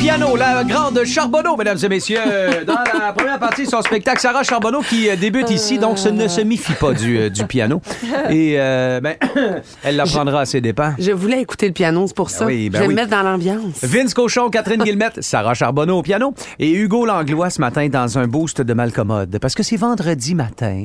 Piano, la grande Charbonneau, mesdames et messieurs. Dans la première partie de son spectacle, Sarah Charbonneau qui euh, débute ici, donc ce ne se méfie pas du, euh, du piano. Et euh, ben, elle l'apprendra à ses dépens. Je voulais écouter le piano, c'est pour ça. oui, ben je vais oui. me mettre dans l'ambiance. Vince Cochon, Catherine Guillemette, Sarah Charbonneau au piano et Hugo Langlois ce matin dans un boost de Malcommode. Parce que c'est vendredi matin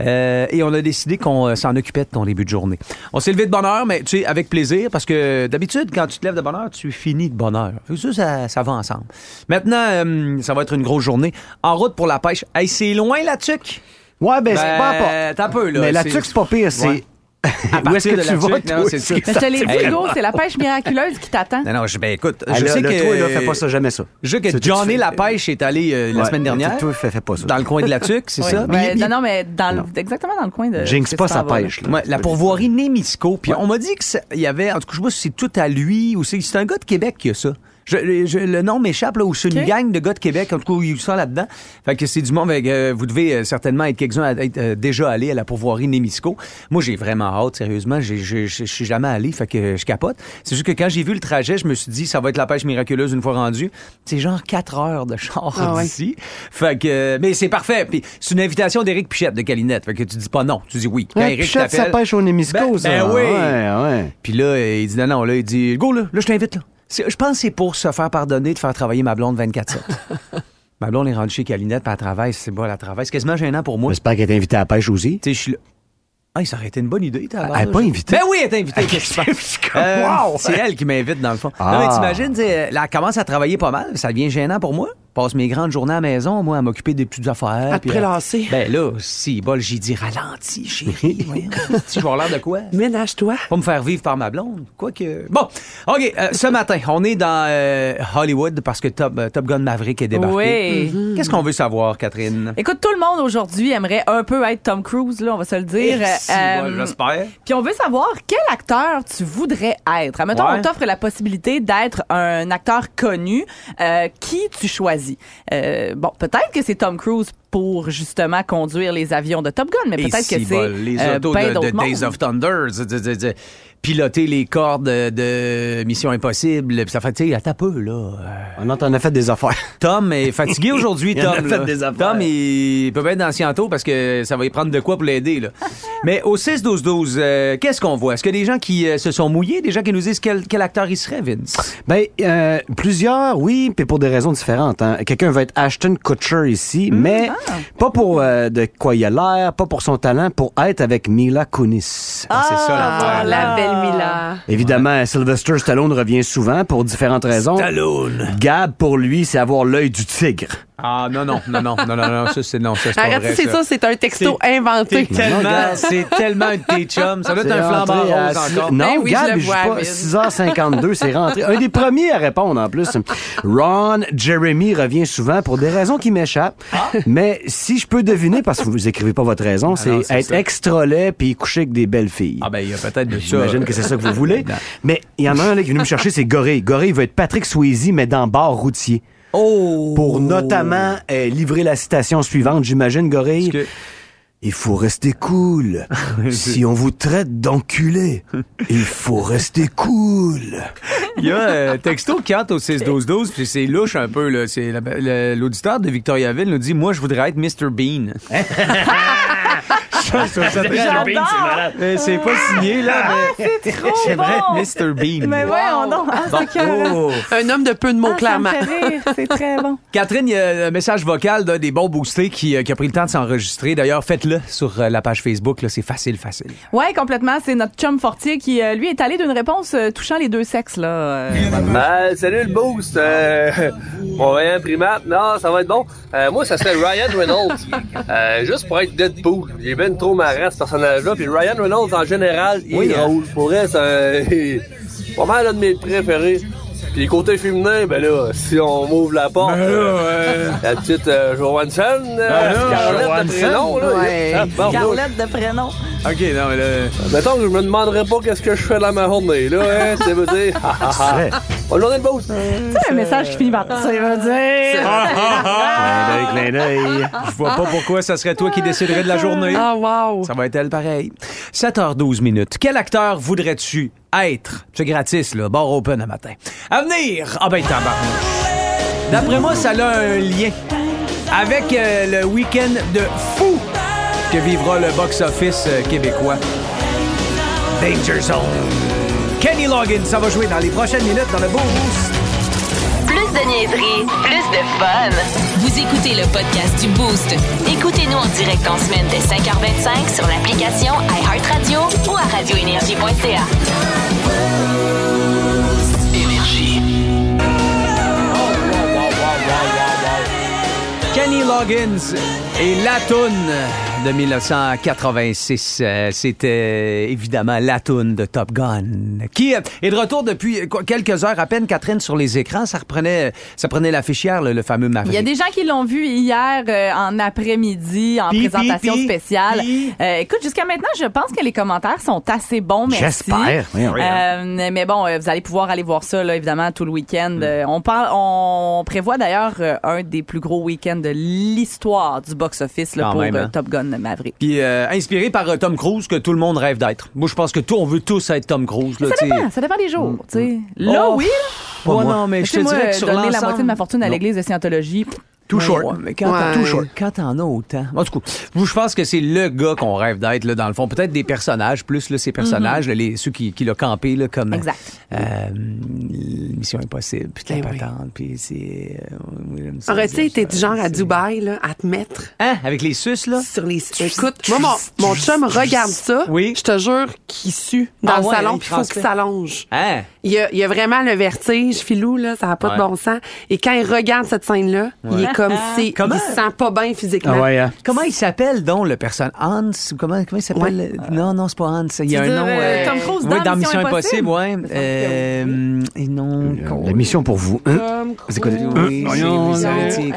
euh, et on a décidé qu'on s'en occupait de ton début de journée. On s'est levé de bonne heure, mais tu sais, avec plaisir, parce que d'habitude, quand tu te lèves de bonne heure, tu finis de bonne heure. Ça, ça, ça va ensemble. Maintenant, euh, ça va être une grosse journée. En route pour la pêche. Hey, c'est loin la tuque? Ouais, ben, c'est Ben, pas pas. t'as un peu, là. Mais la C'est- tuque, c'est pas pire. C'est. Ouais. Où est-ce que tu vas, non, toi? c'est ça. Je te l'ai dit. Hugo, c'est la pêche miraculeuse qui t'attend. Non, non, je, ben écoute, Ah, je là, sais que... toi, là, fais pas ça, jamais ça. Je sais que Johnny la pêche est allé euh, la semaine dernière. Toi, fais, fais pas ça. Dans le coin de la tuque, c'est Ouais. ça? Ouais, Il- non, non, mais dans le- exactement dans le coin de. Jinx pas sa pêche. là. Ouais, la pourvoirie Némisco. Puis on m'a dit qu'il y avait, en tout cas, je sais pas si c'est tout à lui ou c'est c'est un gars de Québec qui a ça. Je- je- le nom m'échappe, là, ou c'est une gang de gars de Québec, en tout cas, ils sont là-dedans. Fait que c'est du monde, avec, euh, vous devez euh, certainement être quelques-uns à être euh, déjà allés à la pourvoirie Némisco. Moi, j'ai vraiment hâte, sérieusement. Je suis jamais allé, fait que je capote. C'est juste que quand j'ai vu le trajet, je me suis dit, ça va être la pêche miraculeuse une fois rendu. C'est genre quatre heures de char Ah ouais. d'ici. Fait que, mais c'est parfait. Puis c'est une invitation d'Éric Pichette de Calinette. Fait que tu dis pas non, tu dis oui. Quand Ouais, Éric Pichette, ça pêche au Némisco, Ben- ça. ben oui. Ouais, ouais. puis là, il dit non, non, là, il dit Go, là, là, je t'invite, là. Je pense que c'est pour se faire pardonner de faire travailler ma blonde 24-7. ma blonde est rendue chez Calinette, puis elle travaille, c'est bon, elle travaille. C'est quasiment gênant pour moi. J'espère qu'elle est invitée à la pêche aussi. Tu sais, je suis là. Ah, ça aurait été une bonne idée, t'as Elle est pas invitée? Ben oui, elle est invitée. qu'est-ce que tu penses? Euh, Wow! C'est elle qui m'invite, dans le fond. Ah. Non, mais t'imagines, sais, là, elle commence à travailler pas mal. Ça devient gênant pour moi. Je passe mes grandes journées à la maison, moi, à m'occuper des petites affaires. À te prélasser. Ben là, si, bol, j'ai dit ralenti, chérie. Si je vais avoir l'air de quoi? Ménage-toi. Pas me faire vivre par ma blonde. Quoique. Bon, OK. euh, ce matin, on est dans euh, Hollywood parce que Top, euh, Top Gun Maverick est débarqué. Oui. Qu'est-ce qu'on veut savoir, Catherine? Écoute, tout le monde aujourd'hui aimerait un peu être Tom Cruise, là, on va se le dire. Si, Euh, bon, J'espère. Puis on veut savoir quel acteur tu voudrais être. Admettons, Ouais. on t'offre la possibilité d'être un acteur connu. Euh, qui tu choisis? Euh, bon, peut-être que c'est Tom Cruise pour justement conduire les avions de Top Gun, mais peut-être que c'est les euh, autos ben de, Days of Thunder, de- de- de- de- piloter les cordes de, Mission Impossible. Puis ça fait, tu sais, un peu, là. Euh, On en a fait des affaires. Tom est fatigué aujourd'hui, Il en a Tom. fait là. des affaires. Tom, il peut pas être dans sciento parce que ça va y prendre de quoi pour l'aider. là. Mais au 6-12-12, euh, qu'est-ce qu'on voit? Est-ce que des gens qui euh, se sont mouillés, des gens qui nous disent quel, quel acteur il serait, Vince? Ben, euh, plusieurs, oui, puis pour des raisons différentes. hein. Quelqu'un veut être Ashton Kutcher ici, mais pas pour euh, de quoi il a l'air, pas pour son talent, pour être avec Mila Kunis. Ah, c'est ça Ah, la belle Mila. Évidemment, Sylvester Stallone revient souvent pour différentes raisons. Stallone. Gab, pour lui, c'est avoir l'œil du tigre. Ah non, non, non, non, non, non, non, ça c'est non, ça c'est pas Arrête, vrai. c'est ça, c'est un texto inventé. Tellement, c'est tellement un tes chums. Ça doit être un flambant à rose six- encore. Non, Ben oui, Gab, je le vois, pas. Vin. 6h52, c'est rentré. Un des premiers à répondre en plus. Ron Jeremy revient souvent pour des raisons qui m'échappent. Mais si je peux deviner, parce que vous écrivez pas votre raison, Ah non, c'est être ça. extra laid puis coucher avec des belles filles. Ah ben il y a peut-être de ça. J'imagine que c'est ça que vous voulez. Non. Mais il y en a un là, qui est venu me chercher, c'est Gorille. Gorille veut être Patrick Swayze, mais dans bar routier. Oh! Pour notamment euh, livrer la citation suivante, j'imagine, Gorille. Que- Il faut rester cool. si on vous traite d'enculé, il faut rester cool. Il y a euh, texto qui hâte au 6-12-12, puis c'est louche un peu. la- L'auditeur de Victoriaville nous dit Moi, je voudrais être Mr. Bean. Ça. Mais c'est pas signé, là. mais C'est trop bon. Mr. Bean. Mais voyons donc. Ah, c'est. Oh. Un homme de peu de mots, Ah, ça me clairement. fait rire. C'est très bon. Catherine, il y a un message vocal d'un des bons boostés qui, euh, qui a pris le temps de s'enregistrer. D'ailleurs, faites-le sur euh, la page Facebook. là, C'est facile, facile. Ouais, complètement. C'est notre chum Fortier qui, euh, lui, est allé d'une réponse euh, touchant les deux sexes, là. Euh, Ah, salut le boost. Euh, mon Ryan Primate, non, ça va être bon. Euh, moi, ça serait Ryan Reynolds. Euh, juste pour être Deadpool. J'ai bien trop marrant ce personnage-là. Puis Ryan Reynolds, en général, il Oui, est hein. drôle. Pour vrai, c'est un- pas mal un de mes préférés. Puis les côtés féminins, ben là, si on m'ouvre la porte, euh, la petite euh, Johansson, euh, Ben là, Scarlett de prénom, là. Ouais. Ah, bon, Scarlett de prénom. OK, non, mais là... Mettons que je me demanderais pas qu'est-ce que je fais dans ma journée, là, hein, tu veux dire? Ah, ah, ah. Bonne journée de boost. C'est un message qui finit par ça veut dire? Clin d'œil, clin d'œil. Je vois pas pourquoi ça serait toi qui déciderais de la journée. Ah, wow. Ça va être elle pareil. 7h12 minutes. Quel acteur voudrais-tu être? C'est gratis, là. Bar open à matin. À venir! Ah ben, tabarnouche. D'après moi, ça a un lien avec euh, le week-end de fou que vivra le box-office euh, québécois. Danger Zone. Kenny Loggins, ça va jouer dans les prochaines minutes dans le beau boost. Plus de niaiserie, plus de fun. Vous écoutez le podcast du Boost. Écoutez-nous en direct en semaine dès 5h25 sur l'application iHeartRadio ou à radioénergie.ca. Kenny Loggins et la toune de 1986. Euh, C'était évidemment la toune de Top Gun, qui euh, est de retour depuis quelques heures à peine. Catherine sur les écrans, ça reprenait, ça prenait l'affichière, le, le fameux Maverick. Il y a des gens qui l'ont vu hier euh, en après-midi en Pi, présentation pi, pi, spéciale. Euh, écoute, jusqu'à maintenant, je pense que les commentaires sont assez bons. Merci. J'espère. Oui, oui. Euh, mais bon, euh, vous allez pouvoir aller voir ça, là, évidemment, tout le week-end. Euh, on, parle, on prévoit d'ailleurs euh, un des plus gros week-ends de l'histoire du box-office pour même, euh, hein. Top Gun Maverick. Puis euh, inspiré par euh, Tom Cruise, que tout le monde rêve d'être. Moi, je pense que tout, on veut tous être Tom Cruise. Là, Ça tu sais. dépend, ça dépend des jours. tu sais. Là, Oh, oui. Là. Pas moi. non, mais je te moi, dirais que sur donner la l'ensemble- moitié de ma fortune à Non. l'église de Scientologie. Too short. ouais. Mais quand Ouais. t'en- too short. Quand t'en as autant. En tout cas, je pense que c'est le gars qu'on rêve d'être, là, dans le fond. Peut-être des personnages, plus là, ces personnages, là, les, ceux qui, qui l'ont campé, là, comme. Mhm. Exact. Euh, Mission Impossible, puis la Ben oui. patente, puis c'est. euh, Aurais-tu été du genre à Dubaï, là, à te mettre Hein? Avec les Suisses, là? sur les. Écoute, moi, mon, mon chum regarde ça. Oui. Je te jure qu'il sue dans Ah le ouais, salon, il puis il faut qu'il s'allonge. Hein? Il y, a, il y a vraiment le vertige, Filou, là, ça n'a pas Ouais. de bon sens. Et quand il regarde cette scène-là, il est comme si Comment? il se sent pas bien physiquement. Ah ouais, hein? Comment il s'appelle, donc, le personnage? Hans? ou Comment, comment il s'appelle? Non, non, c'est pas Hans. Il y a un nom. dire, euh, Tom Cruise oui, dans Mission Impossible? ouais. Euh, et non. La mission pour vous. Hein? Comme C'est quoi? Oui, non,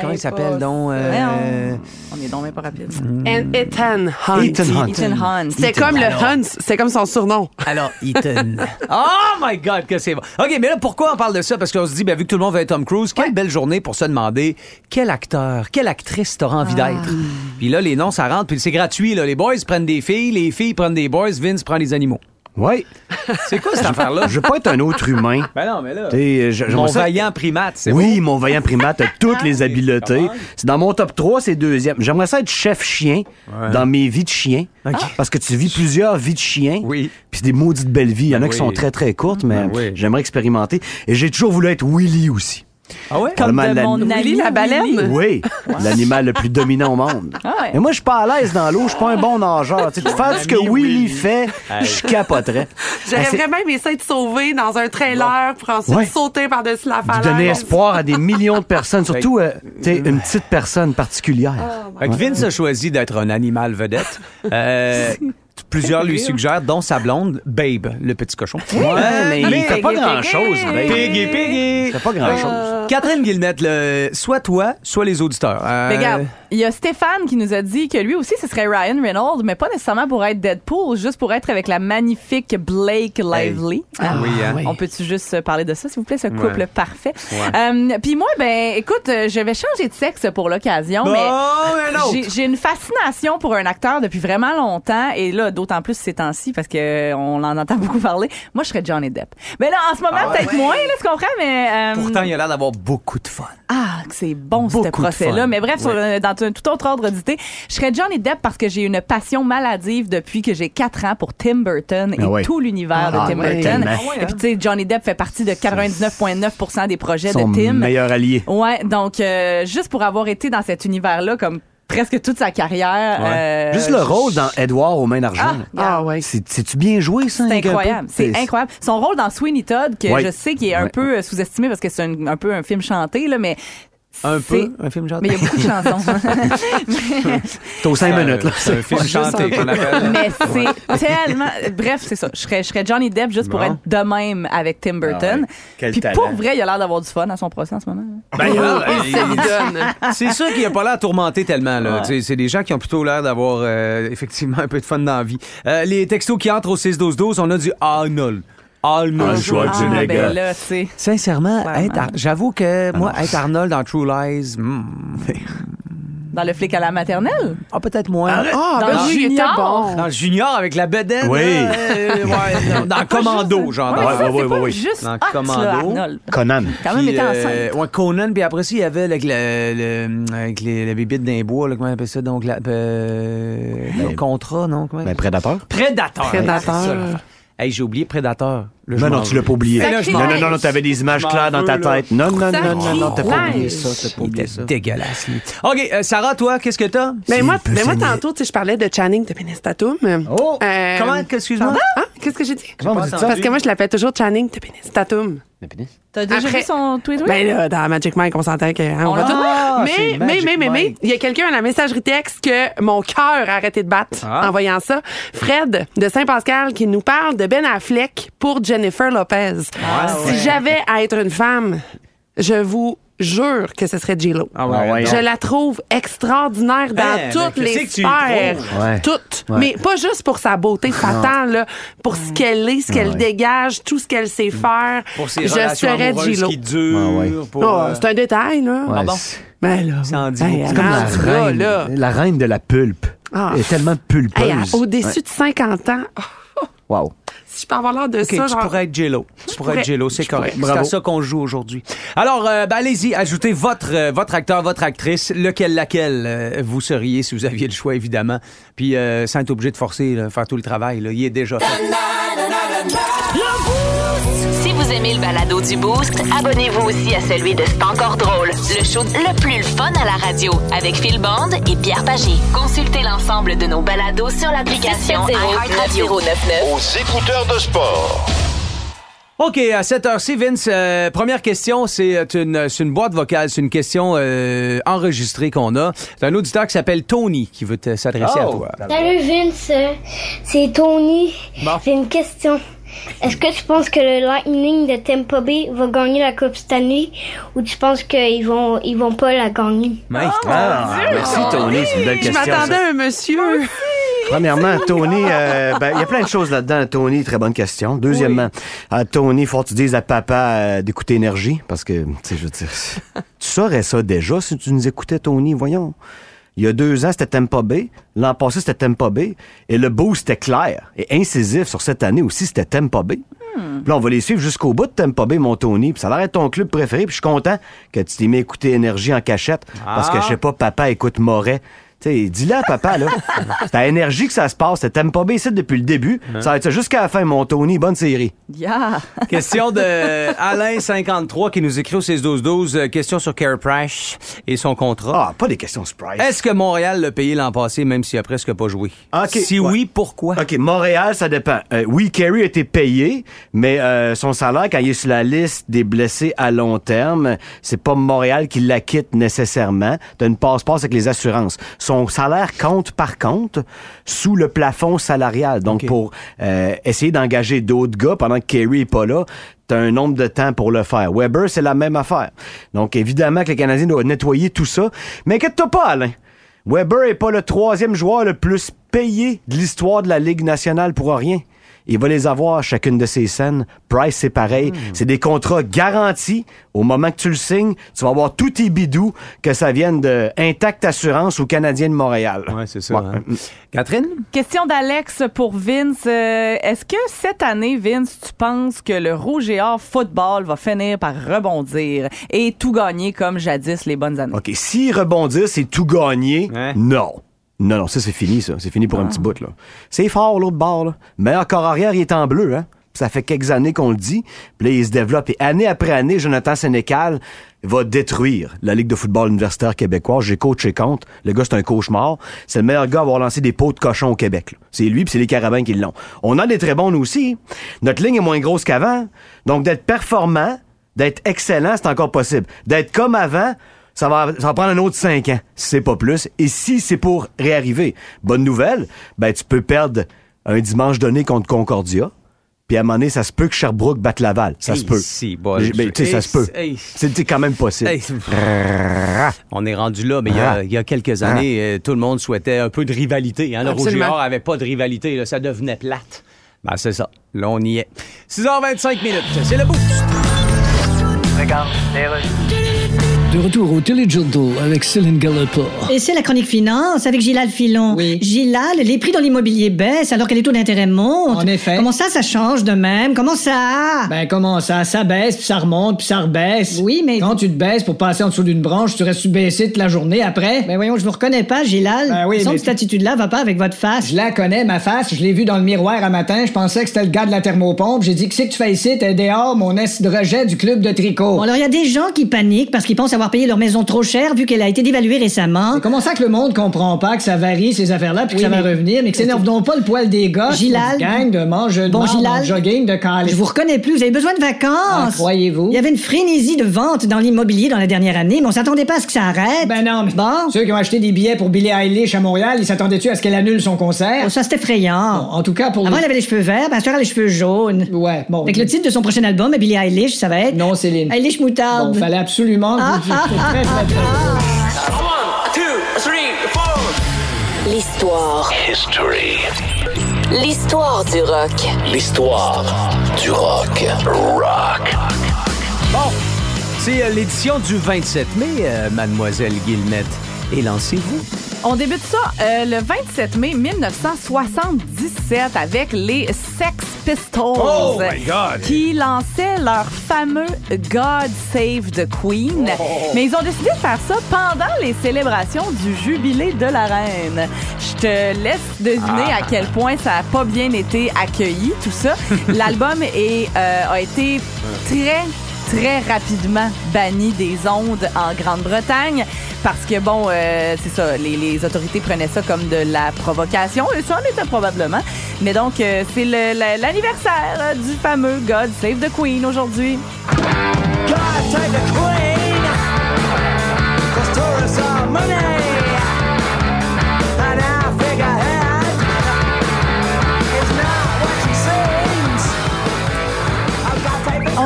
comment il s'appelle, donc? euh. On est donc même pas rapide. And Ethan Hunt. Ethan Hunt. Ethan Hunt. C'était comme le. Hunt, c'est comme son surnom. Alors, Ethan. oh my God, que c'est bon. OK, mais là, pourquoi on parle de ça? Parce qu'on se dit, ben, vu que tout le monde veut être Tom Cruise, quelle belle journée pour se demander quel acteur, quelle actrice t'auras envie d'être. Puis là, les noms, ça rentre, puis c'est gratuit. Là. Les boys prennent des filles, les filles prennent des boys, Vince prend des animaux. Oui. C'est quoi cette affaire-là? Je veux pas être un autre humain. Ben non, mais là. Je- Mon ça- vaillant primate, c'est Oui, beau. mon vaillant primate a toutes les habiletés. comment? C'est dans mon top 3, c'est deuxième. J'aimerais ça être chef chien dans mes vies de chien. Parce que tu vis plusieurs vies de chien. Oui. Puis des maudites belles vies. Il y en a Ben qui sont très, très courtes, mais Ben oui. j'aimerais expérimenter. Et j'ai toujours voulu être Willy aussi. Ah ouais? Comme de la- mon Willy, ami la baleine? Oui, l'animal le plus dominant au monde. Ah ouais. Mais moi, je suis pas à l'aise dans l'eau, je suis pas un bon nageur. Tu sais, de faire ce que Willy Willy. fait, je capoterais. J'aurais vraiment aimé ça être sauvé dans un trailer pour ensuite Ouais. sauter par-dessus la de falaise. donner espoir à des millions de personnes, surtout euh, une petite personne particulière. Fait que Vince a choisi d'être un animal vedette. Euh, plusieurs lui suggèrent, dont sa blonde, Babe, le petit cochon. Ouais, mais il fait pas Piggy, grand-chose. Piggy. Babe. Piggy, Piggy! Il fait pas grand-chose. Catherine Guillemette, le, soit toi, soit les auditeurs. Euh, Mais regarde, il y a Stéphane qui nous a dit que lui aussi, ce serait Ryan Reynolds, mais pas nécessairement pour être Deadpool, juste pour être avec la magnifique Blake Lively. Ah, oui, hein? On peut-tu juste parler de ça, s'il vous plaît, ce couple Ouais. parfait? Euh, Puis moi, ben, écoute, euh, je vais changer de sexe pour l'occasion, Bon, mais j'ai une fascination pour un acteur depuis vraiment longtemps, et là, d'autant plus ces temps-ci, parce que on en entend beaucoup parler. Moi, je serais Johnny Depp. Mais là, en ce moment, peut-être moins, là, tu comprends, mais... euh, Pourtant, il a l'air d'avoir beaucoup de fun. ah, que c'est bon, Beaucoup ce procès-là. Mais bref, sur, euh, dans un tout autre ordre d'idée, je serais Johnny Depp parce que j'ai une passion maladive depuis que j'ai 4 ans pour Tim Burton et Ah ouais. tout l'univers Ah de Tim ouais, Burton. tellement. Et puis, tu sais, Johnny Depp fait partie de 99,9 des projets Son de Tim. meilleur allié. Ouais, donc, euh, juste pour avoir été dans cet univers-là, comme presque toute sa carrière. euh, Juste le rôle dans Edouard aux mains d'argent. Ah. Ah ouais. C'est- C'est-tu bien joué, ça? C'est incroyable. C'est incroyable. Son rôle dans Sweeney Todd, que Ouais. je sais qu'il est un Ouais. peu sous-estimé parce que c'est un, un peu un film chanté, là, mais Un peu, un film chanté. Mais il y a beaucoup de chansons. T'as aux cinq minutes, là. C'est un film chanté un qu'on appelle. Mais c'est tellement. Bref, c'est ça. Je serais, je serais Johnny Depp juste pour être de même avec Tim Burton. Ah ouais. Quel Puis talent. pour vrai, il a l'air d'avoir du fun à son procès en ce moment. Ben. C'est sûr qu'il n'a pas l'air tourmenté tellement. Là. C'est des gens qui ont plutôt l'air d'avoir euh, effectivement un peu de fun dans la vie. Euh, les textos qui entrent au 6-12-12, on a du Arnold. Arnold. Ah, Schwarzenegger. Ah, ben là. Sincèrement, Clairement. être Ar- j'avoue que moi, être Arnold dans True Lies, hmm, Dans le flic à la maternelle? ah, peut-être moins. Ah, Dans ben le était junior. bon. Dans le Junior avec la bedaine. Oui. euh, ouais, dans, dans Commando, genre. Ouais, ça, ouais, c'est ouais, pas ouais. juste Dans hot, Commando. là. Conan. Quand même euh, enceinte. ouais, Conan, puis après ça, il y avait avec, le, le- avec les, les bébites d'un bois, là, comment on appelle ça? Donc, la, euh, le contrat, non? Comment? Ben, prédateur. Prédateur. Prédateur. Hey, j'ai oublié Prédateur. Non, non, tu l'as pas oublié. Je Non, non, non, non, t'avais des images claires dans ta tête. Non, non, non, non, non, t'as pas oublié ça, t'as pas oublié ça. dégueulasse. OK, euh, Sarah, toi, qu'est-ce que t'as? Mais moi, mais moi tantôt, tu sais, je parlais de Channing de Penestatum. Oh! Euh, Comment? Excuse-moi? Ah, qu'est-ce que j'ai dit? Parce que moi, je l'appelle toujours Channing de Penestatum. T'as déjà Après- vu son tweet? Ben là, dans Magic Mike, on s'entend que hein, on va Ah, tout. Mais, mais, mais, mais, mais, il y a quelqu'un à la messagerie texte que mon cœur a arrêté de battre Ah. en voyant ça. Fred de Saint-Pascal qui nous parle de Ben Affleck pour Jennifer Lopez. si j'avais à être une femme, je vous jure que ce serait J-Lo. Ah Ah ouais. Je la trouve extraordinaire dans Hein, toutes mais les sphères. Ouais. Toutes. Ouais. Mais pas juste pour sa beauté fatale, là, pour ce qu'elle est, ce qu'elle Ouais. dégage, tout ce qu'elle sait faire. Pour ses je serais J-Lo. Ah Oh, euh, c'est un détail, là. Ouais, bon? c'est- Ben là. Ça en dit Hey, beaucoup. C'est comme la reine, là. la reine de la pulpe. Ah. Elle est tellement Hey, pulpeuse. Au-dessus de 50 ans, Wow. Si je peux avoir l'air de OK, ça, tu genre... pourrais être Jello. Tu pourrais pourrais. être Jello, c'est correct. C'est à ça qu'on joue aujourd'hui. Alors, euh, ben, allez-y, ajoutez votre, euh, votre acteur, votre actrice, lequel, laquelle euh, vous seriez si vous aviez le choix, évidemment. Puis, euh, sans être obligé de forcer, là, faire tout le travail. Là. Il est déjà fait. Si vous aimez le balado du Boost, abonnez-vous aussi à celui de C'est encore drôle, le show le plus fun à la radio avec Phil Bond et Pierre Pagé. Consultez l'ensemble de nos balados sur l'application iHeartRadio. aux écouteurs de sport. OK, à cette heure-ci, Vince, euh, première question, c'est une, c'est une boîte vocale, c'est une question euh, enregistrée qu'on a. C'est un auditeur qui s'appelle Tony qui veut s'adresser à toi. Salut Vince, euh, c'est Tony. Bon. J'ai une question. Est-ce que tu penses que le Lightning de Tampa Bay va gagner la Coupe cette année ou tu penses qu'ils vont ils vont pas la gagner? Mike, Ah, merci, Tony. C'est une belle Je question. m'attendais ça. à un monsieur. Premièrement, Tony, euh, ben, il y a plein de choses là-dedans. Tony, très bonne question. Deuxièmement, à Tony, faut que tu dises à papa euh, d'écouter énergie, parce que, tu sais, je veux dire, tu saurais ça déjà si tu nous écoutais, Tony, voyons. Il y a deux ans, c'était Tampa Bay. L'an passé, c'était Tampa Bay. Et le boost était clair et incisif sur cette année aussi, c'était Tampa Bay. Puis là, on va les suivre jusqu'au bout de Tampa Bay, mon Tony. Puis ça a l'air ton club préféré. Puis je suis content que tu t'es mis à écouter Énergie en cachette. Parce que, je sais pas, papa écoute Moret. Tu sais, dis-le à papa, là. C'est à Énergie que ça se passe. Tampa Bay ici depuis le début. Ça va être ça jusqu'à la fin, mon Tony. Bonne série. Yeah. Question de Alain53 qui nous écrit au 6-12-12. euh, Question sur Care Price et son contrat. Ah, pas des questions surprise. Est-ce que Montréal l'a payé l'an passé, même s'il a presque pas joué? Ok, si ouais. oui, pourquoi? OK, Montréal, ça dépend. Euh, oui, Kerry a été payé, mais euh, son salaire, quand il est sur la liste des blessés à long terme, c'est pas Montréal qui l'acquitte nécessairement. T'as une passe-passe avec les assurances. Son salaire compte, par contre, sous le plafond salarial. Donc, pour euh, essayer d'engager d'autres gars pendant que Kerry est pas là, t'as un nombre de temps pour le faire. Weber, c'est la même affaire. Donc, évidemment que les Canadiens doivent nettoyer tout ça. Mais inquiète-toi pas, Alain. Weber est pas le troisième joueur le plus payé de l'histoire de la Ligue nationale pour rien. Il va les avoir chacune de ses scènes. Price, c'est pareil. C'est des contrats garantis. Au moment que tu le signes, tu vas avoir tous tes bidous, que ça vienne de Intact Assurance ou Canadien de Montréal. Ouais, c'est ça. Ouais. hein. Catherine? Question d'Alex pour Vince. Euh, Est-ce que cette année, Vince, tu penses que le Rouge et Or football va finir par rebondir et tout gagner comme jadis les bonnes années? OK, s'ils rebondissent et tout gagner, Ouais. non. Non, non, ça c'est fini, ça. C'est fini pour un petit bout, là. C'est fort, l'autre bord, là. Mais encore arrière, il est en bleu, hein. Ça fait quelques années qu'on le dit. Puis là, il se développe. Et année après année, Jonathan Sénécal va détruire la Ligue de football universitaire québécoise. J'ai coaché contre. Le gars, c'est un cauchemar. C'est le meilleur gars à avoir lancé des pots de cochon au Québec. là. C'est lui, puis c'est les Carabins qui l'ont. On a des très bons, nous aussi. Notre ligne est moins grosse qu'avant. Donc, d'être performant, d'être excellent, c'est encore possible. D'être comme avant, ça va, ça va prendre un autre cinq ans, si c'est pas plus. Et si c'est pour réarriver, bonne nouvelle, ben tu peux perdre un dimanche donné contre Concordia. Puis à un moment donné, ça se peut que Sherbrooke batte Laval. Ça se peut. si, bon, Mais, mais, tu sais, ça se peut. hey. C'est quand même possible. On est rendu là, mais il y a, il y a quelques années, euh, tout le monde souhaitait un peu de rivalité. Hein? Le Rouge et Absolument. Or avait pas de rivalité, là, ça devenait plate. Ben, c'est ça. Là, on y est. 6h25 minutes, c'est le boost. De retour au Téléjournal avec Céline Galloport. Et c'est la chronique finance avec Gilal Filon. Oui. Gilal, les prix dans l'immobilier baissent alors que les taux d'intérêt montent. En effet. Comment ça, ça change de même? Comment ça? Ben comment ça? Ça baisse, puis ça remonte, puis ça rebaisse. oui, mais... Quand tu te baisses pour passer en dessous d'une branche, tu restes baissé toute la journée après. Ben voyons, je vous reconnais pas, Gilal. Ben oui, Il me semble mais- que cette attitude-là va pas avec votre face. Je la connais, ma face. Je l'ai vue dans le miroir un matin. Je pensais que c'était le gars de la thermopompe. J'ai dit, qu'est-ce que tu fais ici? T'es dehors, mon est de rejet du club de tricot. Bon, alors il y a des gens qui paniquent parce qu'ils pensent avoir payé leur maison trop cher vu qu'elle a été dévaluée récemment. C'est comment ça que le monde comprend pas que ça varie ces affaires-là puis que Oui, ça va mais- revenir, mais que s'énerve donc pas le poil des gars. Gilal. Gang de mange de Bon, Gilal. jogging, de calice. Je vous reconnais plus, vous avez besoin de vacances. Ah, croyez-vous? Il y avait une frénésie de vente dans l'immobilier dans la dernière année, mais on s'attendait pas à ce que ça arrête. Ben non, mais Bon. ceux qui ont acheté des billets pour Billie Eilish à Montréal, ils s'attendaient-tu à ce qu'elle annule son concert? Oh, ça, c'est effrayant. Bon, en tout cas, pour Avant, les- elle avait les cheveux verts, ben, elle a les cheveux jaunes. Ouais, bon. Avec le titre de son prochain album, Billie Eilish, ça va être. Non, Céline. Eilish Moutarde. Bon, fallait absolument Ah, vous... très, L'histoire. History. L'histoire du rock. L'histoire du rock. Rock. Bon, c'est euh, l'édition du 27 mai, euh, mademoiselle Guillemette. Et lancez-vous. On débute ça euh, le 27 mai 1977 avec les Sex Pistols Oh my God! qui lançaient leur fameux God Save the Queen. Oh. Mais ils ont décidé de faire ça pendant les célébrations du jubilé de la reine. Je te laisse deviner Ah. à quel point ça a pas bien été accueilli tout ça. L'album euh, a été très très rapidement banni des ondes en Grande-Bretagne parce que, bon, euh, c'est ça, les, autorités prenaient ça comme de la provocation, et ça en était probablement. Mais donc, euh, c'est l'anniversaire du fameux God Save the Queen aujourd'hui.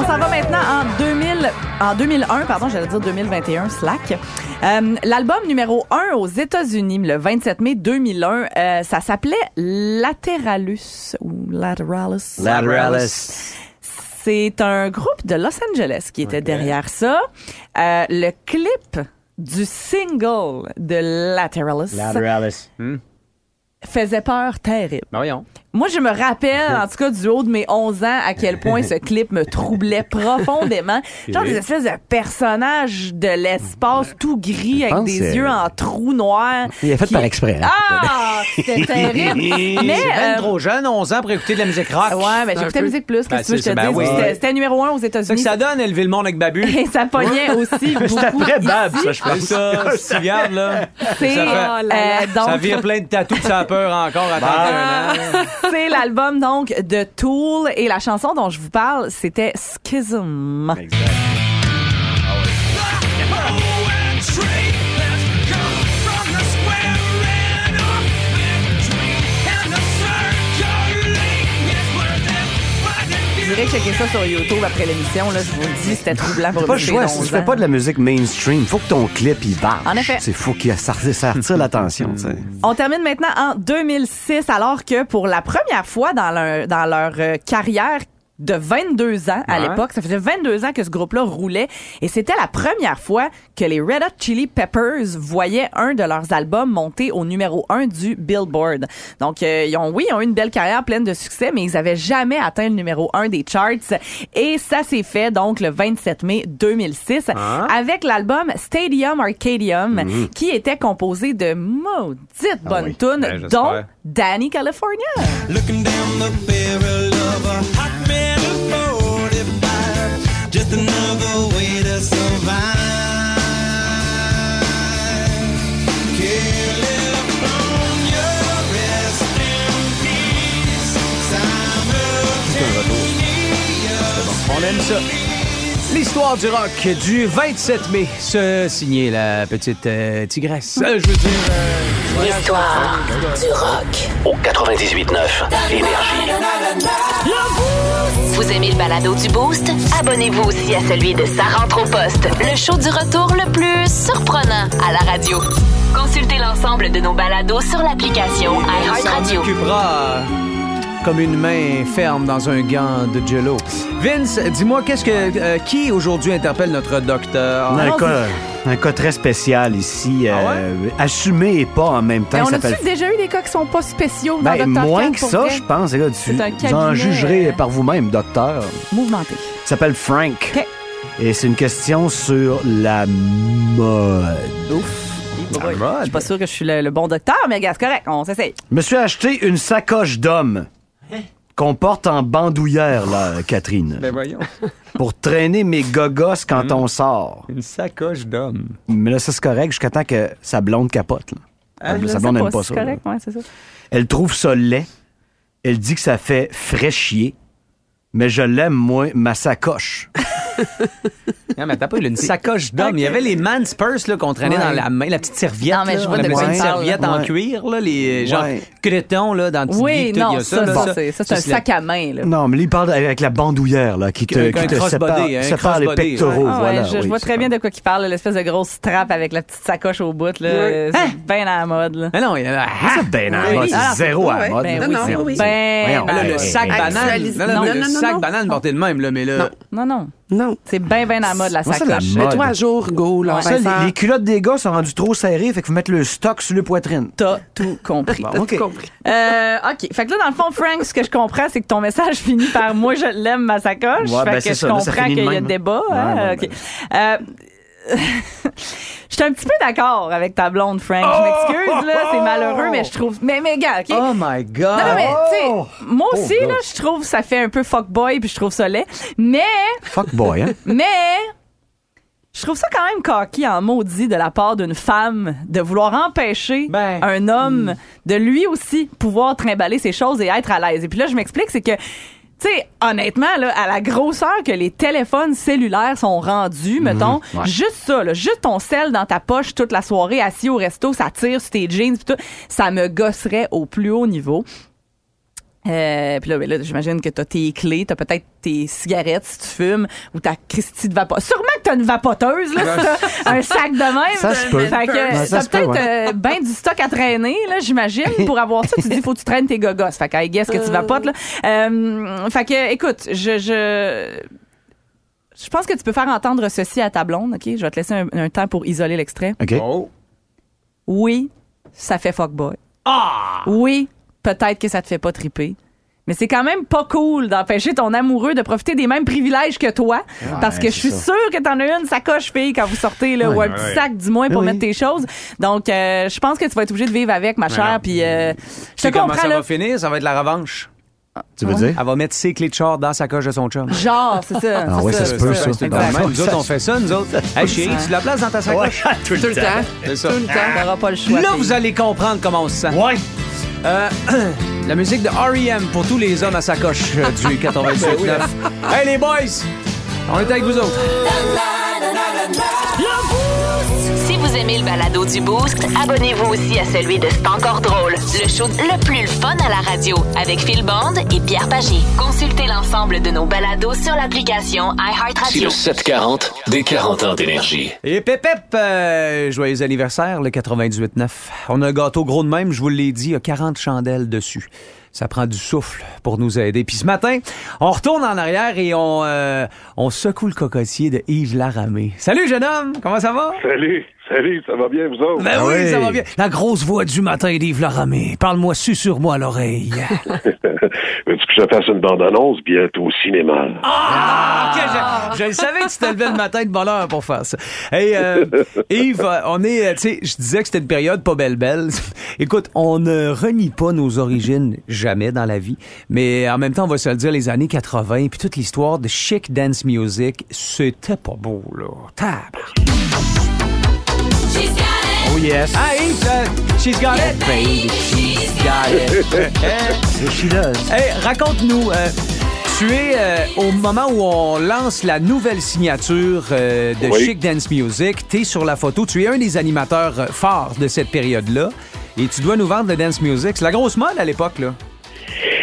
On s'en va maintenant en 2000, en 2001, pardon, j'allais dire 2021, Slack. Euh, L'album numéro 1 aux États-Unis, le 27 mai 2001, euh, ça s'appelait Lateralus ou Lateralis. Lateralis. C'est un groupe de Los Angeles qui était derrière ça. Euh, le clip du single de Lateralis Lateralis. faisait peur terrible. Ben voyons. Moi, je me rappelle, en tout cas, du haut de mes 11 ans, à quel point ce clip me troublait profondément. Genre des espèces de personnages de l'espace tout gris avec des que- yeux en trous noirs. Il est fait Qui- par exprès. hein. Ah! C'était terrible. Mais, c'est ben euh, trop jeune, 11 ans, pour écouter de la musique rock. ouais, mais j'écoutais peu. musique plus. Ben, Qu'est-ce que tu veux que je te ben dise? oui. C'était- C'était numéro un aux C'est ça que États-Unis. ça donne, élever le monde avec Babu. Et ça pognait aussi beaucoup. C'est après Bab, ça, je C'est pense. ça, si là? C'est Ça fait- euh, donc Ça vire plein de tatous de sa peur encore à Ah, 31 ans. C'est l'album donc de Tool et la chanson dont je vous parle, c'était Schism. Je dirais checker ça sur YouTube après l'émission. Là, je vous le dis, c'était troublant pour Pas jouer, si 11 tu fais pas de la musique mainstream, faut que ton clip il parle. En effet. C'est faut qu'il ça, ça attire l'attention. On termine maintenant en 2006, alors que pour la première fois dans leur, dans leur euh, carrière de 22 ans à Ouais. l'époque, ça faisait 22 ans que ce groupe-là roulait, et c'était la première fois que les Red Hot Chili Peppers voyaient un de leurs albums monter au numéro 1 du Billboard. Donc, euh, ils ont, oui, ils ont eu une belle carrière pleine de succès, mais ils avaient jamais atteint le numéro 1 des charts, et ça s'est fait donc le 27 mai 2006 Ah. avec l'album Stadium Arcadium, qui était composé de maudites bonnes oui. tunes, Ben, dont Danny California. Another way to survive. California, rest in peace. Simultaneous. On aime ça. L'histoire du rock du 27 mai, se signer la petite euh, tigresse. Euh, je veux dire. euh, L'histoire du rock. Au 98.9 Énergie. Vous aimez le balado du Boost? Abonnez-vous aussi à celui de Sa rentre au poste, le show du retour le plus surprenant à la radio. Consultez l'ensemble de nos balados sur l'application Ça iHeartRadio. occupera comme une main ferme dans un gant de jello. Vince, dis-moi, qu'est-ce que euh, qui aujourd'hui interpelle notre docteur? On a un cas, très spécial ici. euh, assumé et pas en même temps. Mais on a-tu déjà eu des cas qui sont pas spéciaux dans Ben, Dr. moins que pour ça, je pense. Regarde, tu, vous en cabinet, jugerez euh, par vous-même, docteur. Mouvementé. Il s'appelle Frank. OK. Et c'est une question sur la mode. Ouf. Je suis pas sûre que je suis le, le bon docteur, mais gars, c'est correct, on s'essaye. Je me suis acheté une sacoche d'homme qu'on porte en bandoulière, là, Catherine, Ben voyons. pour traîner mes gogos quand on sort. Une sacoche d'homme. Mais là, ça, c'est correct jusqu'à temps que sa blonde capote. là. Ah, sa blonde n'aime pas si ça. C'est là. correct, ouais, c'est ça. Elle trouve ça laid. Elle dit que ça fait fraîchier. Mais je l'aime, moi, ma sacoche. Non, mais t'as pas eu une sacoche d'homme. Il y avait les man's purse là, qu'on traînait Ouais. dans la main, la petite serviette. Non, mais je vois de parles, serviette en cuir, là, les genre Ouais. cretons là, dans le petit Oui, livre, tout, il y non, a ça, ça, c'est ça, c'est un c'est sac à main. Là. Non, mais lui, il parle avec la bandoulière, là, qui te, Un- qui un te sépare, les pectoraux. Ah ouais, voilà, je, je oui, vois c'est très bien de quoi il parle, l'espèce de grosse strap avec la petite sacoche au bout. là. C'est bien à la mode. Là. Mais non, il y a C'est bien à la mode, c'est Ah, zéro à la mode. Ben non, c'est oui. ben Ah, le Ouais. sac banane. Non, non, non, sac banane porté de même, là, mais là. Non, non. Non. C'est bien, bien à la mode, la sacoche. mode. Mets-toi à jour, go, là. Ça, les, les culottes des gars sont rendues trop serrées, fait que vous mettez le stock sur le poitrine. T'as tout compris. T'as tout compris. Euh, OK. Fait que là, dans le fond, Frank, ce que je comprends, c'est que ton message finit par moi, je l'aime, ma sacoche. Ouais, fait ben, que c'est je ça, comprends qu'il y a débat. hein? hein, Ouais, OK. Euh, Je suis un petit peu d'accord avec ta blonde, Frank. Je m'excuse, là, c'est malheureux, mais je trouve. Mais, mais, gars, OK? Oh my God! Non, mais, tu sais, Oh! moi aussi, là, je trouve ça fait un peu fuckboy, puis je trouve ça laid. Mais, Fuck boy, hein? mais, je trouve ça quand même coquille en maudit de la part d'une femme de vouloir empêcher Ben, un homme de lui aussi pouvoir trimballer ses choses et être à l'aise. Et puis là, je m'explique, c'est que, tu sais, honnêtement, là, à la grosseur que les téléphones cellulaires sont rendus, mettons, ouais. juste ça, là, juste ton sel dans ta poche toute la soirée, assis au resto, ça tire sur tes jeans, pis tout, ça me gosserait au plus haut niveau. Euh, puis là, ben là j'imagine que t'as tes clés, t'as peut-être tes cigarettes si tu fumes, ou ta Christie de vapoteuse. Sûrement que t'as une vapoteuse, là, si un sac de même. Ça se peut. Fait que Ouais, ça t'as peut-être ouais. euh, ben du stock à traîner, là, j'imagine. Pour avoir ça, tu dis, faut que tu traînes tes gogos. Fait que, I guess que tu vapotes, là. Euh, fait que, écoute, je, je, je pense que tu peux faire entendre ceci à ta blonde, OK? Je vais te laisser un, un temps pour isoler l'extrait. OK. Oh. Oui, ça fait fuckboy. Ah! Oui, peut-être que ça te fait pas triper. Mais c'est quand même pas cool d'empêcher ton amoureux de profiter des mêmes privilèges que toi. parce que je suis ça. sûre que t'en as une sacoche fille quand vous sortez, là, Ouais. ou un petit sac du moins pour Oui. mettre tes choses. Donc, euh, je pense que tu vas être obligé de vivre avec, ma chère. Puis, euh, Tu je sais te comment comprends, ça là. va finir? Ça va être la revanche. Tu veux dire? Elle va mettre ses clés de char dans sa coche de son chum. Genre, c'est ça. Ah ouais, ça se peut, ça. Nous autres, on fait ça, nous autres. Hey, chérie, tu la places dans ta sacoche? tout Tout le temps. Ça. Tout le temps. T'auras pas le choix. Là, vous allez comprendre comment on se sent. Ouais. Euh, la musique de R.E.M. pour tous les hommes à sacoche euh, du 98.9. hey, les boys! On est avec vous autres. Si vous aimez le balado du Boost, abonnez-vous aussi à celui de C'est encore drôle, le show le plus fun à la radio avec Phil Bond et Pierre Pagé. Consultez l'ensemble de nos balados sur l'application C'est iHeartRadio. le 740 des 40 ans d'énergie. Et pépep, euh, joyeux anniversaire, le 98.9. On a un gâteau gros de même, je vous l'ai dit, il y a 40 chandelles dessus. Ça prend du souffle pour nous aider. Puis ce matin, on retourne en arrière et on, euh, on secoue le cocotier de Yves Laramé. Salut, jeune homme! Comment ça va? Salut, salut, ça va bien, vous autres? Ben Ah oui, oui. ça va bien. La grosse voix du matin d'Yves Laramé. Parle-moi, susurre-moi à l'oreille. Veux-tu que je fasse une bande-annonce bientôt au cinéma? Ah, ok, je, je le savais que tu te levais le matin de bonne heure pour faire ça. Hey, euh, Yves, euh, on est, euh, tu sais, je disais que c'était une période pas belle-belle. Écoute, on ne renie pas nos origines jamais dans la vie, mais en même temps, on va se le dire, les années 80, puis toute l'histoire de chic dance music, c'était pas beau, là. Oh yes. Ah, Yves, euh, she's got it, baby, she's got it. C'est Sheila. Hey, raconte-nous, euh, Tu es euh, au moment où on lance la nouvelle signature euh, de Oui. Chic Dance Music. Tu es sur la photo. Tu es un des animateurs euh, phares de cette période-là. Et tu dois nous vendre le dance music. C'est la grosse mode à l'époque, là.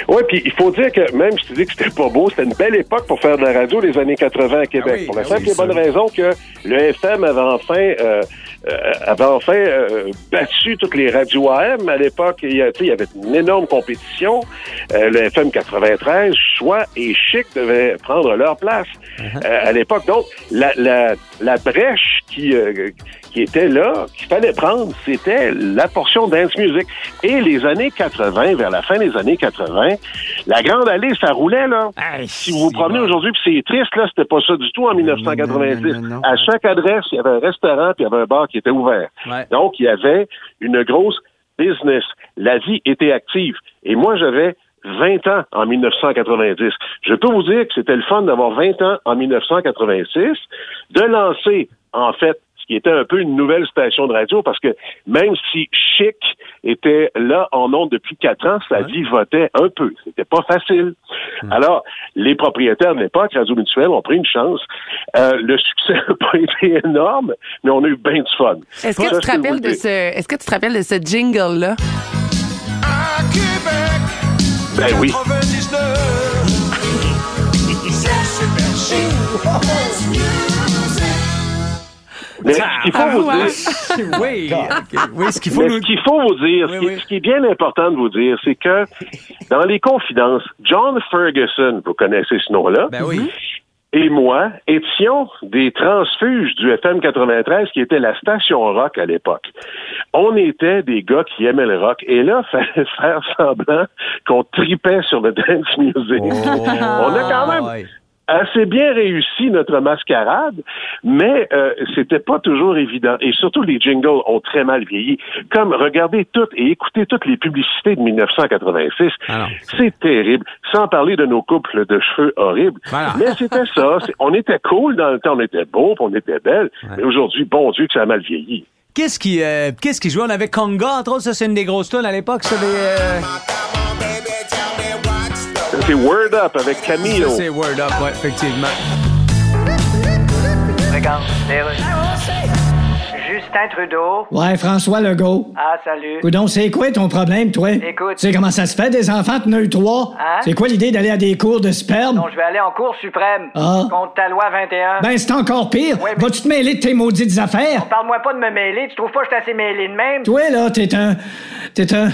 Oui, puis il faut dire que même si tu dis que c'était pas beau, c'était une belle époque pour faire de la radio les années 80 à Québec. Ah oui, pour la ah simple et bonne raison que le FM avait enfin euh, euh, avait enfin euh, battu toutes les radios AM à l'époque. Y, il y avait une énorme compétition. Euh, le FM 93, Choix et Chic devaient prendre leur place Uh-huh. euh, à l'époque. Donc, la, la, la brèche qui, euh, qui était là, qu'il fallait prendre, c'était la portion dance music. Et les années 80, vers la fin des années 80, la Grande Allée, ça roulait, là. si vous vous promenez aujourd'hui, puis c'est triste, là, c'était pas ça du tout en 1990. non, non, non. À chaque adresse, il y avait un restaurant, puis il y avait un bar qui était ouvert. Ouais. Donc, il y avait une grosse business. La vie était active. Et moi, j'avais 20 ans en 1990. Je peux vous dire que c'était le fun d'avoir 20 ans en 1986, de lancer, en fait, qui était un peu une nouvelle station de radio, parce que même si Chic était là en ondes depuis quatre ans, sa vie votait un peu. C'était pas facile. Alors, les propriétaires de l'époque, Radio Mutuelle, ont pris une chance. Euh, le succès n'a pas été énorme, mais on a eu bien du fun. Est-ce que, tu te rappelles le de ce, est-ce que tu te rappelles de ce jingle-là? Ben oui. Mais ce qu'il faut vous dire, oui, ce qu'il faut Mais nous... ce qu'il faut vous dire, ce, qui, ce qui est bien important de vous dire, c'est que dans les confidences, John Ferguson, vous connaissez ce nom-là, Ben oui. et moi étions des transfuges du FM 93 qui était la station rock à l'époque. On était des gars qui aimaient le rock et là, fallait faire semblant qu'on tripait sur le dance music. On a quand même Ouais. Assez bien réussi notre mascarade, mais euh, c'était pas toujours évident. Et surtout, les jingles ont très mal vieilli. Comme regardez toutes et écoutez toutes les publicités de 1986, Ah c'est terrible. Sans parler de nos couples de cheveux horribles. Voilà. Mais c'était ça. On était cool dans le temps, on était beau, on était belle. Mais aujourd'hui, bon Dieu, que ça a mal vieilli. Qu'est-ce qui, euh, qu'est-ce qui jouait? On avait Conga, entre autres. Ça, c'est une des grosses tunes à l'époque. Ça, des, euh, C'est Word Up avec Camille. c'est Word Up, ouais, effectivement. Regarde, Justin Trudeau. Ouais, François Legault. Ah, salut. Coudon, c'est quoi ton problème, toi? Écoute. Tu sais comment ça se fait, des enfants, t'en as eu trois? Hein? C'est quoi l'idée d'aller à des cours de sperme? Donc, je vais aller en Cour suprême Ah. contre ta loi 21. Ben, c'est encore pire. Ouais, mais- Vas-tu te mêler de tes maudites affaires? Parle-moi pas de me mêler. Tu trouves pas que je suis assez mêlé de même? Toi, là, t'es un. T'es un.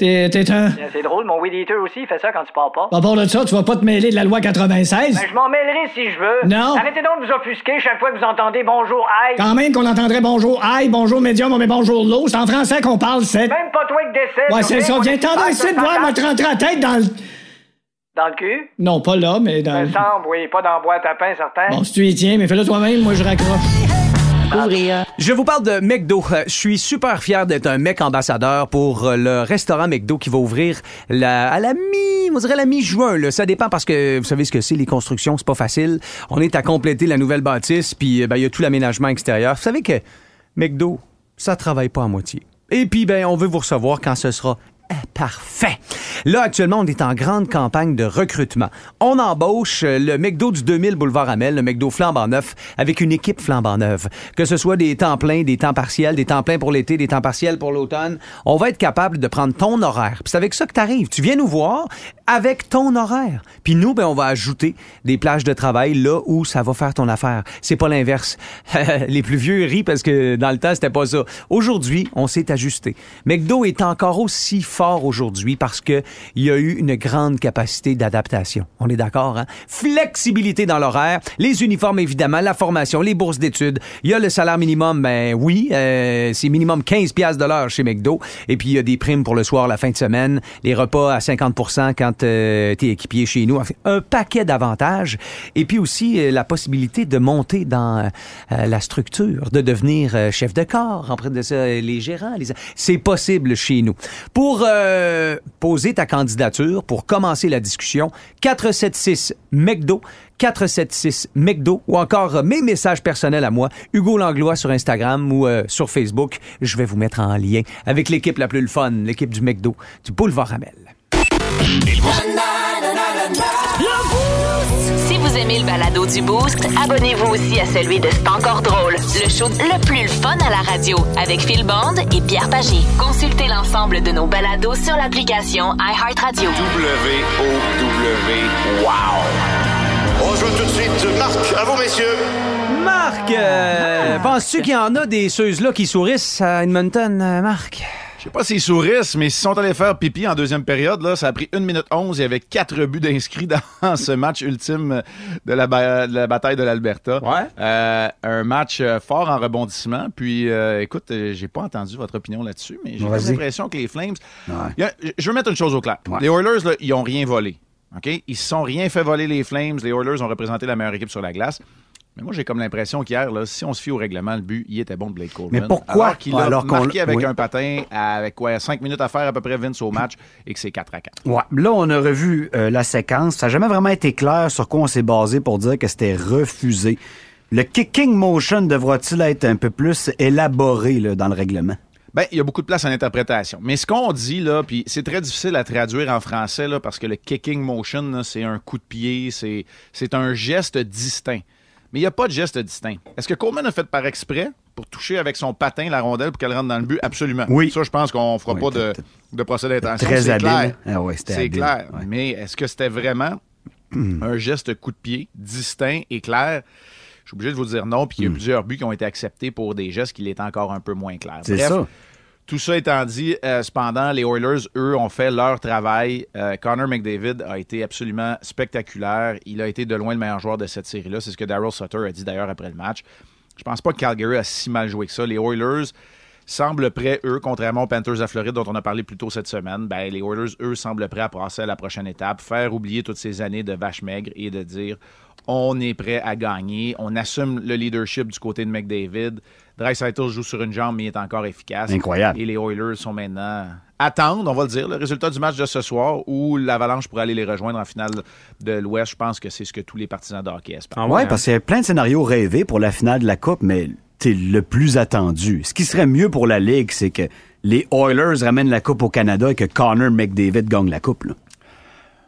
T'es t'es un. C'est drôle, mon weed eater aussi il fait ça quand tu parles pas. À part de ça, tu vas pas te mêler de la loi 96? Ben, je m'en mêlerai si je veux. Non. Arrêtez donc de vous offusquer chaque fois que vous entendez bonjour, aïe. Quand même qu'on entendrait bonjour aïe, bonjour médium, mais bonjour l'eau. C'est en français qu'on parle, c'est. Même pas toi qui décède. Ouais, c'est ça. Viens t'en ici de voir, me te rentrer la tête dans le. Dans le cul? Non, pas là, mais dans Ça le. me semble, oui. Pas dans la boîte à pain, certain. Bon, si tu y tiens, mais fais-le toi-même, moi je raccroche. Ouvrir. Je vous parle de McDo. Euh, Je suis super fier d'être un mec ambassadeur pour euh, le restaurant McDo qui va ouvrir la, à la mi, on dirait la mi-juin. là. Ça dépend parce que vous savez ce que c'est, les constructions, c'est pas facile. On est à compléter la nouvelle bâtisse, puis euh, ben, il y a tout l'aménagement extérieur. Vous savez que McDo, ça travaille pas à moitié. Et puis, ben, on veut vous recevoir quand ce sera Parfait. Là, actuellement, on est en grande campagne de recrutement. On embauche euh, le McDo du 2000 Boulevard Amel, le McDo flambant neuf, avec une équipe flambant neuve. Que ce soit des temps pleins, des temps partiels, des temps pleins pour l'été, des temps partiels pour l'automne, on va être capable de prendre ton horaire. Puis c'est avec ça que tu arrives. Tu viens nous voir avec ton horaire. Puis nous, ben, on va ajouter des plages de travail là où ça va faire ton affaire. C'est pas l'inverse. Les plus vieux rient parce que dans le temps, c'était pas ça. Aujourd'hui, on s'est ajusté. McDo est encore aussi aujourd'hui parce que il y a eu une grande capacité d'adaptation. On est d'accord, hein? Flexibilité dans l'horaire, les uniformes évidemment, la formation, les bourses d'études. Il y a le salaire minimum, ben oui, euh, c'est minimum 15 pièces de l'heure chez McDo. Et puis il y a des primes pour le soir, la fin de semaine, les repas à 50% quand euh, t'es équipier chez nous. Un paquet d'avantages. Et puis aussi euh, la possibilité de monter dans euh, la structure, de devenir euh, chef de corps. Après de ça, euh, les gérants, les... c'est possible chez nous. Pour euh, poser ta candidature, pour commencer la discussion, 476 McDo, 476 McDo ou encore mes messages personnels à moi, Hugo Langlois sur Instagram ou euh, sur Facebook. Je vais vous mettre en lien avec l'équipe la plus fun, l'équipe du McDo du Boulevard Amel. Si vous aimez le balado du Boost, abonnez-vous aussi à celui de C'est encore drôle, le show le plus fun à la radio avec Phil Bond et Pierre Pagé. Consultez l'ensemble de nos balados sur l'application iHeartRadio. W-O-W, wow! On joue tout de suite. Marc, à vous, messieurs. Marc, euh, penses-tu qu'il y en a des ceux-là qui sourissent à Edmonton, euh, Marc? Je sais pas s'ils sourissent, mais s'ils sont allés faire pipi en deuxième période, là, ça a pris 1 minute 11. Il y avait 4 buts d'inscrits dans ce match ultime de la, ba- de la bataille de l'Alberta. Euh, un match euh, fort en rebondissement. Puis, euh, écoute, euh, j'ai pas entendu votre opinion là-dessus, mais j'ai l'impression que les Flames. A- je veux mettre une chose au clair. Les Oilers, là, ils ont rien volé. OK? Ils se sont rien fait voler les Flames. Les Oilers ont représenté la meilleure équipe sur la glace. Mais moi, j'ai comme l'impression qu'hier, là, si on se fie au règlement, le but, il était bon de Blake Coleman. Mais pourquoi? Alors qu'il a Alors qu'on- marqué avec oui. un patin, avec quoi, 5 minutes à faire à peu près Vince au match, et que c'est 4 à 4. Ouais. Là, on a revu euh, la séquence. Ça n'a jamais vraiment été clair sur quoi on s'est basé pour dire que c'était refusé. Le kicking motion devra-t-il être un peu plus élaboré là, dans le règlement? Ben, il y a beaucoup de place à l'interprétation. Mais ce qu'on dit, là, puis c'est très difficile à traduire en français, là, parce que le kicking motion, là, c'est un coup de pied, c'est, c'est un geste distinct. Mais il n'y a pas de geste distinct. Est-ce que Coleman a fait par exprès pour toucher avec son patin la rondelle pour qu'elle rentre dans le but? Absolument. Oui. Ça, je pense qu'on ne fera pas de, de procès d'intention. Très c'est clair. Ah ouais, c'est clair. Mais est-ce que c'était vraiment un geste coup de pied distinct et clair? Je suis obligé de vous dire non, puis il y a plusieurs buts qui ont été acceptés pour des gestes qui l'étaient encore un peu moins clairs. C'est ça. Tout ça étant dit, euh, cependant, les Oilers, eux, ont fait leur travail. Euh, Connor McDavid a été absolument spectaculaire. Il a été de loin le meilleur joueur de cette série-là. C'est ce que Daryl Sutter a dit d'ailleurs après le match. Je pense pas que Calgary a si mal joué que ça. Les Oilers semblent prêts, eux, contrairement aux Panthers à Floride dont on a parlé plus tôt cette semaine, ben, les Oilers, eux, semblent prêts à passer à la prochaine étape, faire oublier toutes ces années de vache maigre et de dire on est prêt à gagner, on assume le leadership du côté de McDavid. Dreisaitl joue sur une jambe, mais il est encore efficace. Incroyable. Et les Oilers sont maintenant attendent, on va le dire, le résultat du match de ce soir où l'Avalanche pourrait aller les rejoindre en finale de l'Ouest. Je pense que c'est ce que tous les partisans de hockey espèrent. ouais, parce qu'il y a plein de scénarios rêvés pour la finale de la Coupe, mais t'es le plus attendu. Ce qui serait mieux pour la Ligue, c'est que les Oilers ramènent la Coupe au Canada et que Connor McDavid gagne la Coupe.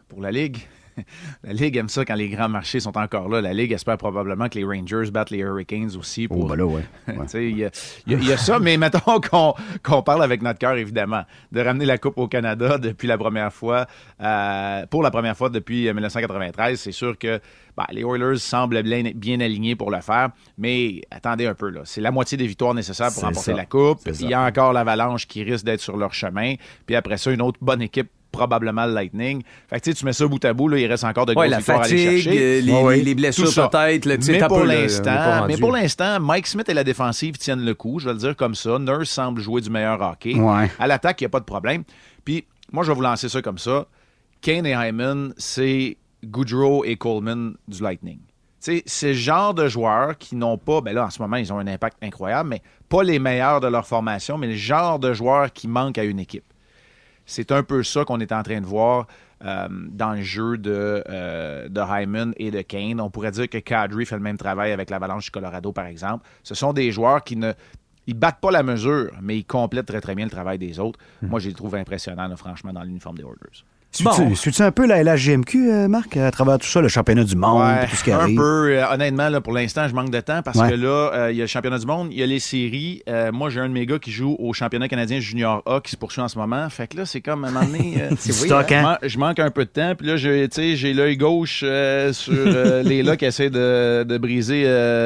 Pour la Ligue, la Ligue aime ça quand les grands marchés sont encore là. La Ligue espère probablement que les Rangers battent les Hurricanes aussi. Pour... Oh, ben là, ouais. Il y, y a- il y a ça, mais mettons qu'on parle avec notre cœur, évidemment, de ramener la Coupe au Canada depuis la première fois, euh, pour la première fois depuis euh, 1993. C'est sûr que ben, les Oilers semblent bien, alignés pour le faire, mais attendez un peu, là. C'est la moitié des victoires nécessaires pour remporter ça. la Coupe. Il y a encore l'Avalanche qui risque d'être sur leur chemin. Puis après ça, une autre bonne équipe probablement le Lightning. Fait que tu sais, tu mets ça bout à bout, là, il reste encore de grosses Ouais, la victoires à aller fatigue, chercher. les- Ouais, ouais. les- les blessures peut-être, sais, Mais pour l'instant, mais pour l'instant, Mike Smith et la défensive tiennent le coup, je vais le dire comme ça. Nurse semble jouer du meilleur hockey. Ouais. À l'attaque, il n'y a pas de problème. Puis moi, je vais vous lancer ça comme ça. Kane et Hyman, c'est Goudreau et Coleman du Lightning. Tu sais, c'est le genre de joueurs qui n'ont pas, ben là, en ce moment, ils ont un impact incroyable, mais pas les meilleurs de leur formation, mais le genre de joueurs qui manquent à une équipe. C'est un peu ça qu'on est en train de voir euh, dans le jeu de, euh, de Hyman et de Kane. On pourrait dire que Kadri fait le même travail avec l'Avalanche du Colorado, par exemple. Ce sont des joueurs qui ne ils battent pas la mesure, mais ils complètent très, très bien le travail des autres. Moi, je les trouve impressionnants, là, franchement, dans l'uniforme des Oilers. Suis-tu suis-tu un peu la LHGMQ, euh, Marc, à travers tout ça, le championnat du monde, Ouais, tout ce qui un arrive? peu. euh, honnêtement, là, pour l'instant, je manque de temps parce Ouais. que là, euh, il y a le championnat du monde, il y a les séries. Moi, j'ai un de mes gars qui joue au championnat canadien junior A qui se poursuit en ce moment. Fait que là, c'est comme à un moment donné. stock, hein? hein? Je man- Je manque un peu de temps. Puis là, je- tu sais, j'ai l'œil gauche sur les là qui essaient de, de briser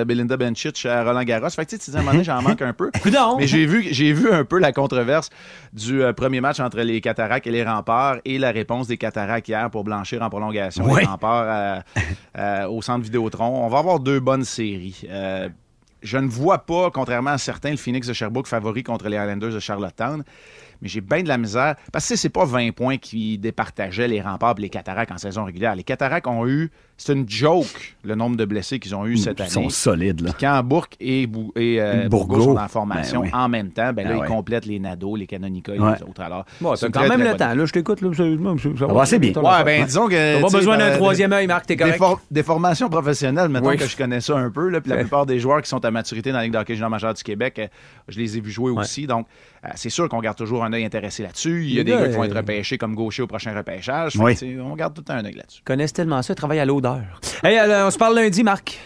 Belinda Bencic à Roland Garros. Fait que tu sais, à un moment donné, j'en manque un peu. Mais j'ai vu, vu un peu la controverse du premier match entre les Cataractes et les Remparts et la réponse des Cataractes hier pour blanchir en prolongation les Remparts euh, euh, au centre Vidéotron. On va avoir deux bonnes séries. Euh, je ne vois pas, contrairement à certains, le Phoenix de Sherbrooke favori contre les Highlanders de Charlottetown. Mais j'ai bien de la misère. Parce que c'est pas 20 points qui départageaient les remparts et les cataractes en saison régulière. Les cataractes ont eu. C'est une joke, le nombre de blessés qu'ils ont eu cette Ils année. sont solides, là. Puis quand Bourque et, Bou- et euh, sont en formation Ben oui. en même temps, ben là, Ben ils ouais. complètent les Nadeaux, les Canonica et Ouais. les autres. Alors, Bon, c'est quand très, même très le bonne temps. Là, je t'écoute. Là, sérieusement, ça- ça va assez bien. Ouais, ben disons que. T'as pas besoin d'un ben, troisième œil, Marc, t'es des, correct. for- des formations professionnelles, mettons Oui. que je connais ça un peu, là, puis la plupart des joueurs qui sont à maturité dans la Ligue d'hockey junior majeure du Québec, euh, je les ai vus jouer aussi. Donc, euh, c'est sûr qu'on garde toujours un œil intéressé là-dessus. Il y a des gars, qui vont euh, être repêchés comme gaucher au prochain repêchage. On garde tout le temps un œil là-dessus. Ils connaissent tellement ça, ils travaillent à Hey, alors, on se parle lundi, Marc.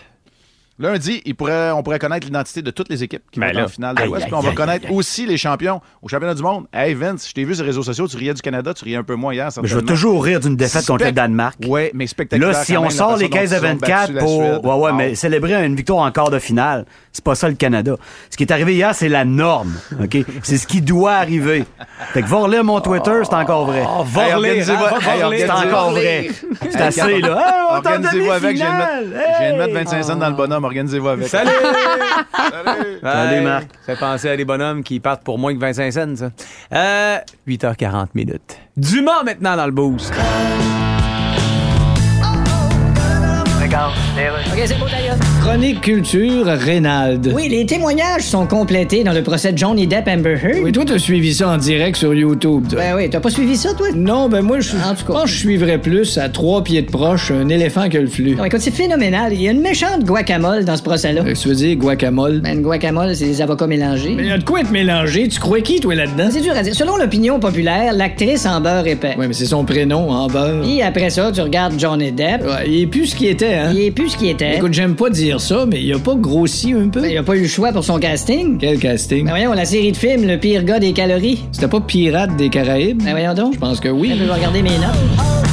Lundi, il pourrait, on pourrait connaître l'identité de toutes les équipes qui Ben vont en finale de l'Ouest. on va connaître aïe, aïe. aussi les champions au championnat du monde. Hey Vince, je t'ai vu sur les réseaux sociaux, tu riais du Canada, tu riais un peu moins hier. Mais je vais toujours rire d'une défaite contre le Danemark. Ouais, mais spectaculaire. Là, si quand on même, sort les façon dont 15 à ils ont 24 battu la pour ouais, ouais, mais célébrer une victoire en quart de finale, c'est pas ça le Canada. Ce qui est arrivé hier, c'est la norme. OK? c'est ce qui doit arriver. Fait que va relire mon Twitter, c'est encore vrai. Oh, va relire, hein, va hey, relire. c'est encore vrai. C'est assez, là. Organisez-vous avec, de mettre Hey! 25 cents dans le bonhomme, organisez-vous avec. Salut! Salut! Hey, Marc. Ça fait penser à des bonhommes qui partent pour moins que 25 cents, ça. Euh, 8h40 minutes. Dumas maintenant dans le boost. OK, c'est beau d'ailleurs. Chronique culture, Reynald. Oui, les témoignages sont complétés dans le procès de Johnny Depp Amber Heard. Oui, toi, t'as suivi ça en direct sur YouTube. toi. Ben oui, t'as pas suivi ça, toi? Non, ben moi, je En tout cas. que je suivrais plus à trois pieds de proche un éléphant que le flux. Non, écoute, c'est phénoménal. Il y a une méchante guacamole dans ce procès-là. Qu'est-ce que tu veux dire, guacamole? Ben, une guacamole, c'est des avocats mélangés. Mais il y a de quoi être mélangé? Tu crois qui, toi, là-dedans? C'est dur à dire. Selon l'opinion populaire, l'actrice en beurre épais. Ouais, mais c'est son prénom, en beurre. Puis après ça, tu regardes Johnny Depp. Ouais, il est plus ce qu'il était, hein? Il est plus ce qu'il était. Écoute, j'aime pas dire ça, mais il a pas grossi un peu. Ben, il a pas eu le choix pour son casting. Quel casting? Ben voyons, la série de films, le pire gars des calories. C'était pas Pirate des Caraïbes? Ben voyons donc. Je pense que Je oui. vais regarder mes notes.